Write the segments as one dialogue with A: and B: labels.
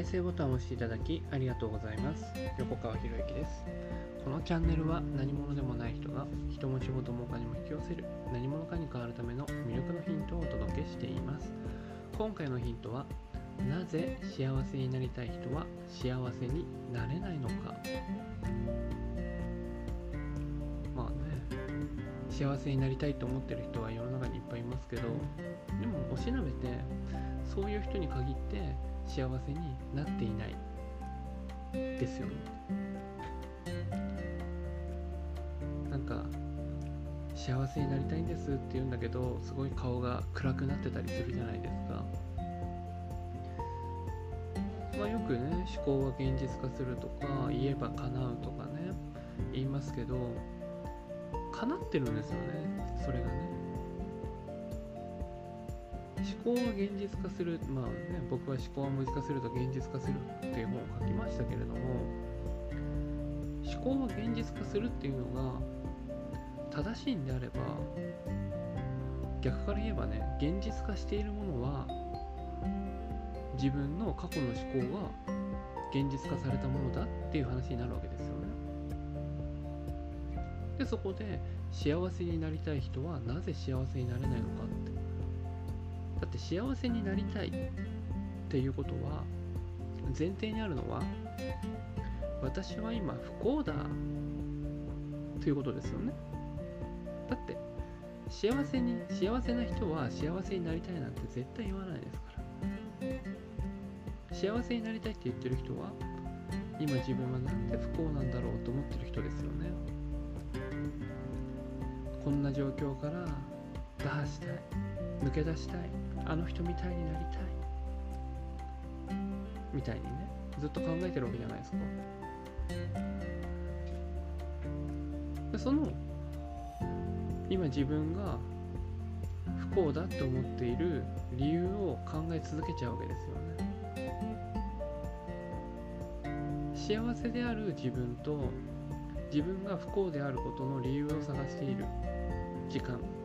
A: 再生ボタンを押していただきありがとうございます。横川博之です。このチャンネルは何者でもない人が人も仕事もお金も引き寄せる何者かに変わるための魅力のヒントをお届けしています。今回のヒントはなぜ幸せになりたい人は幸せになれないのか。まあね幸せになりたいと思ってる人は世の中にいっぱいいますけどでもおしなべてそういう人に限って幸せになっていない。ですよね。なんか幸せになりたいんですって言うんだけどすごい顔が暗くなってたりするじゃないですか。まあよくね思考は現実化するとか言えば叶うとかね言いますけど叶ってるんですよねそれがね。思考は現実化するまあね僕は思考は無事化すると現実化するっていう本を書きましたけれども思考は現実化するっていうのが正しいんであれば逆から言えばね現実化しているものは自分の過去の思考が現実化されたものだっていう話になるわけですよね。でそこで幸せになりたい人はなぜ幸せになれないのかだって幸せになりたいっていうことは前提にあるのは私は今不幸だということですよね。だって幸せに幸せな人は幸せになりたいなんて絶対言わないですから。幸せになりたいって言ってる人は今自分はなんで不幸なんだろうと思ってる人ですよね。こんな状況から打破したい抜け出したいあの人みたいになりたい。みたいにね。ずっと考えてるわけじゃないですか。でその今自分が不幸だって思っている理由を考え続けちゃうわけですよね。幸せである自分と自分が不幸であることの理由を探している時間。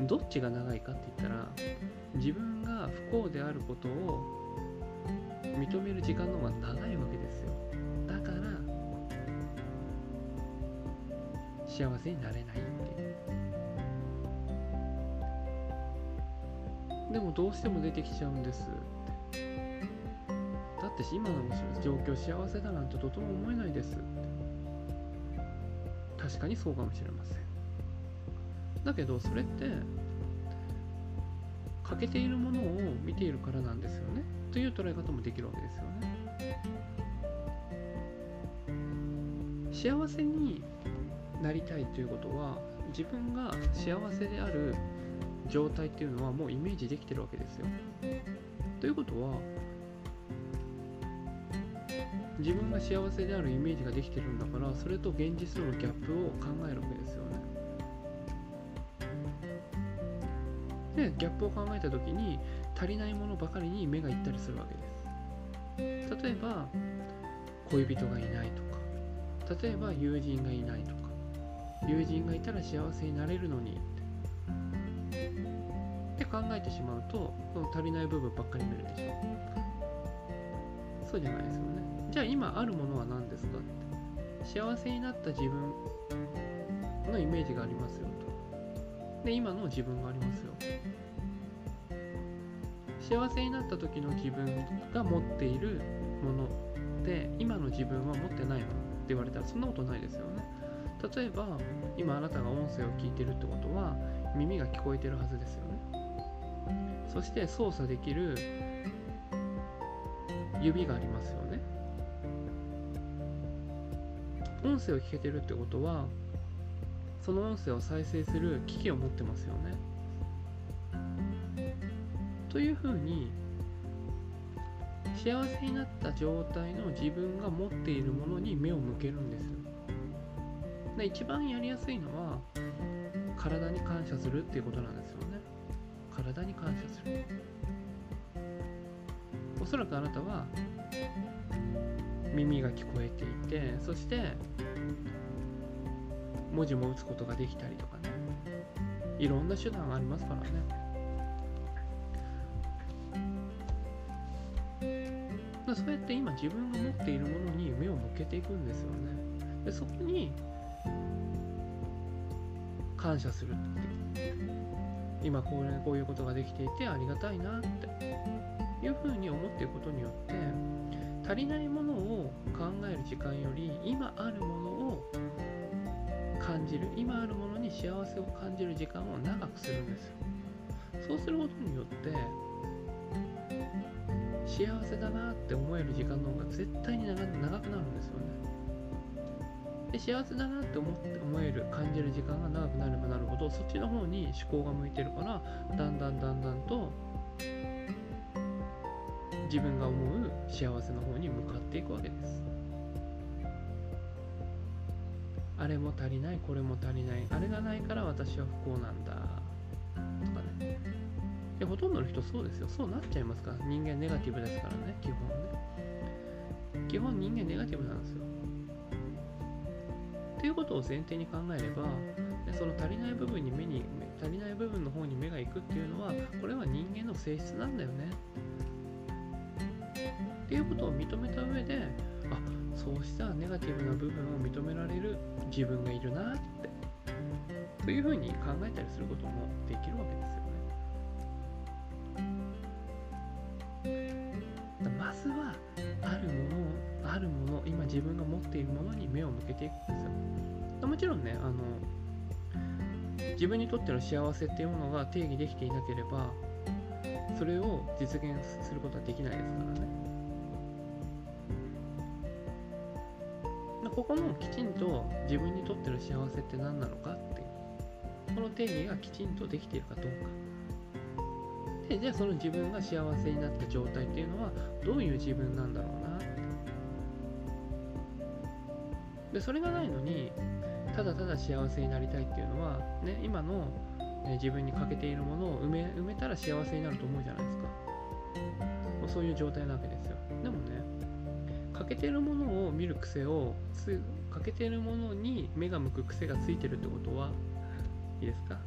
A: どっちが長いかって言ったら自分が不幸であることを認める時間の方が長いわけですよ。だから幸せになれないっていう。でもどうしても出てきちゃうんですって。だって今の状況幸せだなんてとても思えないですって。確かにそうかもしれません。だけどそれって欠けているものを見ているからなんですよね。という捉え方もできるわけですよね。幸せになりたいということは自分が幸せである状態っていうのはもうイメージできてるわけですよ。ということは自分が幸せであるイメージができてるんだからそれと現実とのギャップを考えるわけですよね。でギャップを考えた時に足りないものばかりに目がいったりするわけです。例えば恋人がいないとか。例えば友人がいないとか。友人がいたら幸せになれるのに。って考えてしまうとその足りない部分ばっかり見るでしょ。そうじゃないですよね。じゃあ今あるものは何ですかって。幸せになった自分のイメージがありますよと。で今の自分がありますよ幸せになった時の自分が持っているもので今の自分は持ってないのって言われたらそんなことないですよね。例えば今あなたが音声を聞いてるってことは耳が聞こえてるはずですよね。そして操作できる指がありますよね。音声を聞けてるってことはその音声を再生する機器を持ってますよね。というふうに幸せになった状態の自分が持っているものに目を向けるんですで一番やりやすいのは体に感謝するっていうことなんですよね。体に感謝する。おそらくあなたは耳が聞こえていてそして文字も打つことができたりとかね。いろんな手段がありますからね。でそうやって今自分が持っているものに目を向けていくんですよね。でそこに感謝するって今こうこういうことができていてありがたいなっていうふうに思っていくことによって足りないものを考える時間より今あるものを感じる今あるものに幸せを感じる時間を長くするんですよ。そうすることによって幸せだなって思える時間の方が絶対に長くなるんですよね。で幸せだなって思って思える感じる時間が長くなればなるほどそっちの方に思考が向いてるからだんだんだんだんと自分が思う幸せの方に向かっていくわけです。あれも足りないこれも足りないあれがないから私は不幸なんだ。ほとんどの人そうですよ。そうなっちゃいますから。人間ネガティブですからね基本ね。基本人間ネガティブなんですよ。っていうことを前提に考えればその足りない部分に目に足りない部分の方に目が行くっていうのはこれは人間の性質なんだよね。っていうことを認めた上であそうしたネガティブな部分を認められる自分がいるなって。というふうに考えたりすることもできるわけですよ。あるもの今自分が持っているものに目を向けていくんですよ。もちろんねあの自分にとっての幸せっていうものが定義できていなければそれを実現することはできないですからね。ここもきちんと自分にとっての幸せって何なのかっていうこの定義がきちんとできているかどうかでじゃあその自分が幸せになった状態っていうのはどういう自分なんだろうなっでそれがないのにただただ幸せになりたいっていうのは、ね、今の、ね、自分に欠けているものを埋め埋めたら幸せになると思うじゃないですか。そういう状態なわけですよ。でもね欠けてるものを見る癖をつ欠けてるものに目が向く癖がついてるってことはいいですか？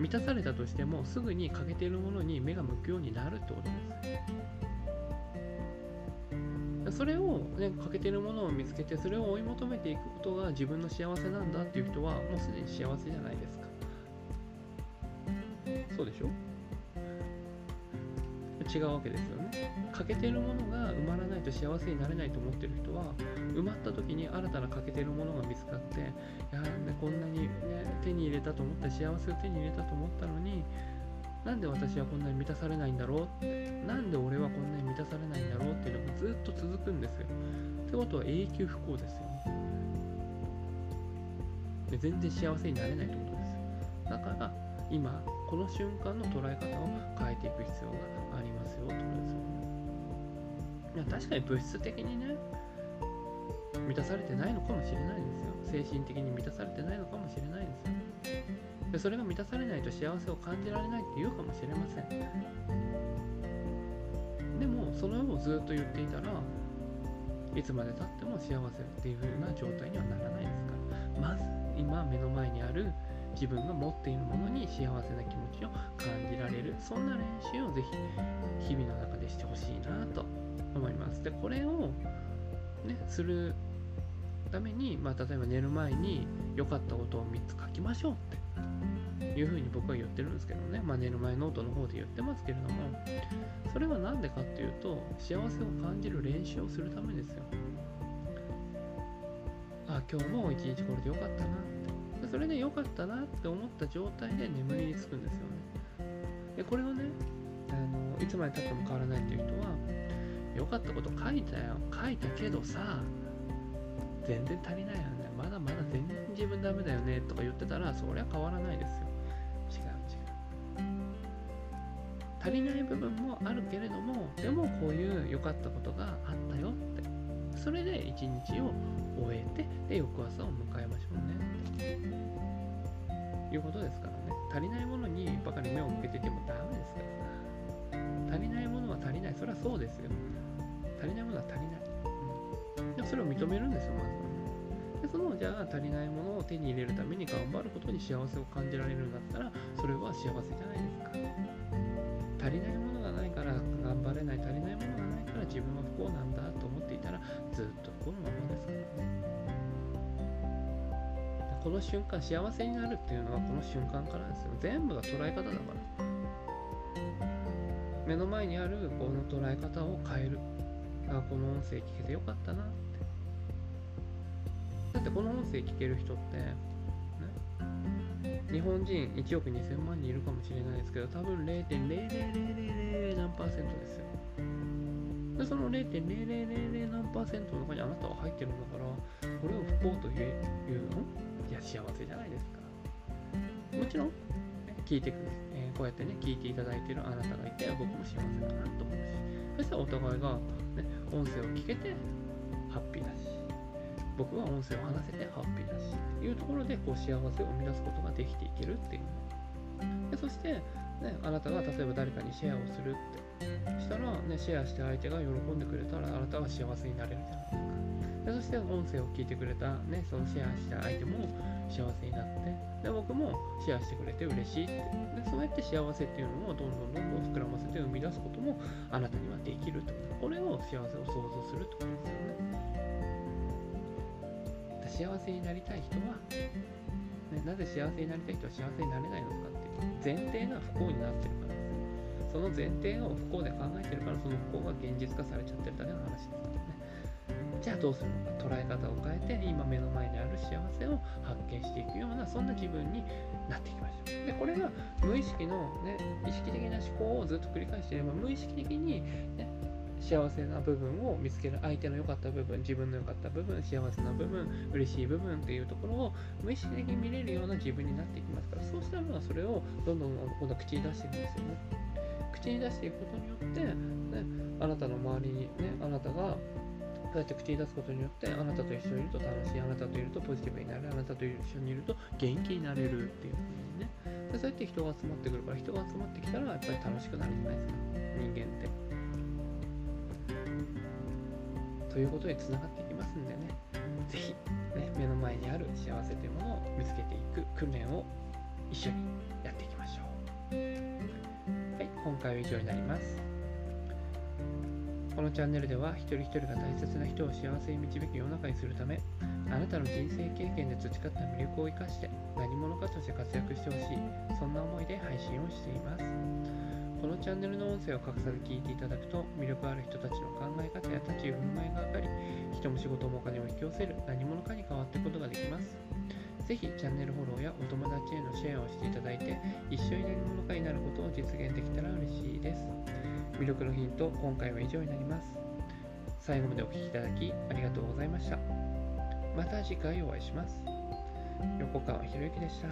A: 満たされたとしてもすぐに欠けているものに目が向くようになるってことです。それを、ね、欠けてるものを見つけてそれを追い求めていくことが自分の幸せなんだっていう人はもうすでに幸せじゃないですか。そうでしょ？違うわけですよね。欠けてるものが埋まらないと幸せになれないと思ってる人は埋まった時に新たな欠けてるものが見つかっていやこんなに、ね、手に入れたと思った幸せを手に入れたと思ったのになんで私はこんなに満たされないんだろうってなんで俺はこんなに満たされないんだろうっていうのがずっと続くんですよ。ってことは永久不幸ですよね。で全然幸せになれないってことですだから今この瞬間の捉え方を変えていく必要がありますよってことですよね。確かに物質的にね満たされてないのかもしれないんですよ。精神的に満たされてないのかもしれないんですよ。でそれが満たされないと幸せを感じられないって言うかもしれません。でもそのようずっと言っていたらいつまでたっても幸せっていう風な状態にはならないですから。まず今目の前にある自分が持っているものに幸せな気持ちを感じられる。そんな練習をぜひ日々の中でしてほしいなと思います。でこれをねするために、まあ、例えば寝る前に良かったことを3つ書きましょうっていうふうに僕は言ってるんですけどね、まあ、寝る前ノートの方で言ってますけれどもそれは何でかっていうと幸せを感じる練習をするためですよ。あ今日も一日これで良かったなって。それで良かったなって思った状態で眠りにつくんですよね。でこれをねあのいつまでたっても変わらないっていう人は良かったこと書いたよ。書いたけどさ全然足りないよね。まだまだ全然自分ダメだよねとか言ってたらそりゃ変わらないですよ。違う違う。足りない部分もあるけれどもでもこういう良かったことがあったよって。それで一日を終えてで翌朝を迎えましょうねって。いうことですからね。足りないものにばかり目を向けててもダメですから。足りないものは足りない。それはそうですよ。足りないものは足りない、でそれを認めるんですよまず。でそのじゃあ足りないものを手に入れるために頑張ることに幸せを感じられるんだったらそれは幸せじゃないですか。足りないものがないから頑張れない足りないものがないから自分は不幸なんだと思っていたらずっとこのままですからね。この瞬間幸せになるっていうのはこの瞬間からですよ。全部が捉え方だから。目の前にあるこの捉え方を変える。あこの音声聞けてよかったなって。だってこの音声聞ける人って、ね、日本人1億2000万人いるかもしれないですけど多分0.0000何パーセントですよ。でその0.0000何パーセントの中にあなたは入ってるんだからこれを不幸と言うの？いや幸せじゃないですか。もちろん聞いてくる、えー、こうやってね聞いていただいてるあなたがいて僕も幸せだなと思うし。そしたらお互いが、ね、音声を聞けてハッピーだし僕は音声を話せてハッピーだしというところでこう幸せを生み出すことができていけるっていう。でそして、ね、あなたが例えば誰かにシェアをするってしたら、ね、シェアして相手が喜んでくれたらあなたは幸せになれるじゃないですか。でそして音声を聞いてくれた、ね、そのシェアした相手も幸せになってで僕もシェアしてくれて嬉しいって。でそうやって幸せっていうのをどんどんどんどん膨らませて生み出すこともあなたにはできると。これを幸せを想像するってことですよね。幸せになりたい人は、ね、なぜ幸せになりたい人は幸せになれないのかっていう前提が不幸になってるからその前提を不幸で考えてるからその不幸が現実化されちゃってるだけの話ですじゃあどうするのか。捉え方を変えて今目の前にある幸せを発見していくようなそんな気分になっていきましょう。でこれが無意識の、ね、意識的な思考をずっと繰り返していれば無意識的に、ね、幸せな部分を見つける相手の良かった部分自分の良かった部分幸せな部分嬉しい部分っていうところを無意識的に見れるような自分になっていきますからそうしたらそれをどんどん今度口に出していくんですよね。口に出していくことによって、ね、あなたの周りにねあなたがそうやって口に出すことによってあなたと一緒にいると楽しい。あなたといるとポジティブになる。あなたと一緒にいると元気になれるっていう風にね。でそうやって人が集まってくるから人が集まってきたらやっぱり楽しくなるじゃないですか。人間って。ということにつながっていきますんでね。是非、ね、目の前にある幸せというものを見つけていく訓練を一緒にやっていきましょう。はい今回は以上になります。このチャンネルでは一人一人が大切な人を幸せに導く世の中にするためあなたの人生経験で培った魅力を生かして何者かとして活躍してほしいそんな思いで配信をしています。このチャンネルの音声を隠さず聞いていただくと魅力ある人たちの考え方や立ち居振る舞いが上がり人も仕事もお金を引き寄せる何者かに変わっていくことができます。ぜひチャンネルフォローやお友達へのシェアをしていただいて一緒に何者かになることを実現できたら嬉しいです。魅力のヒント今回は以上になります最後までお聴きいただきありがとうございました。また次回お会いします。横川博之でした。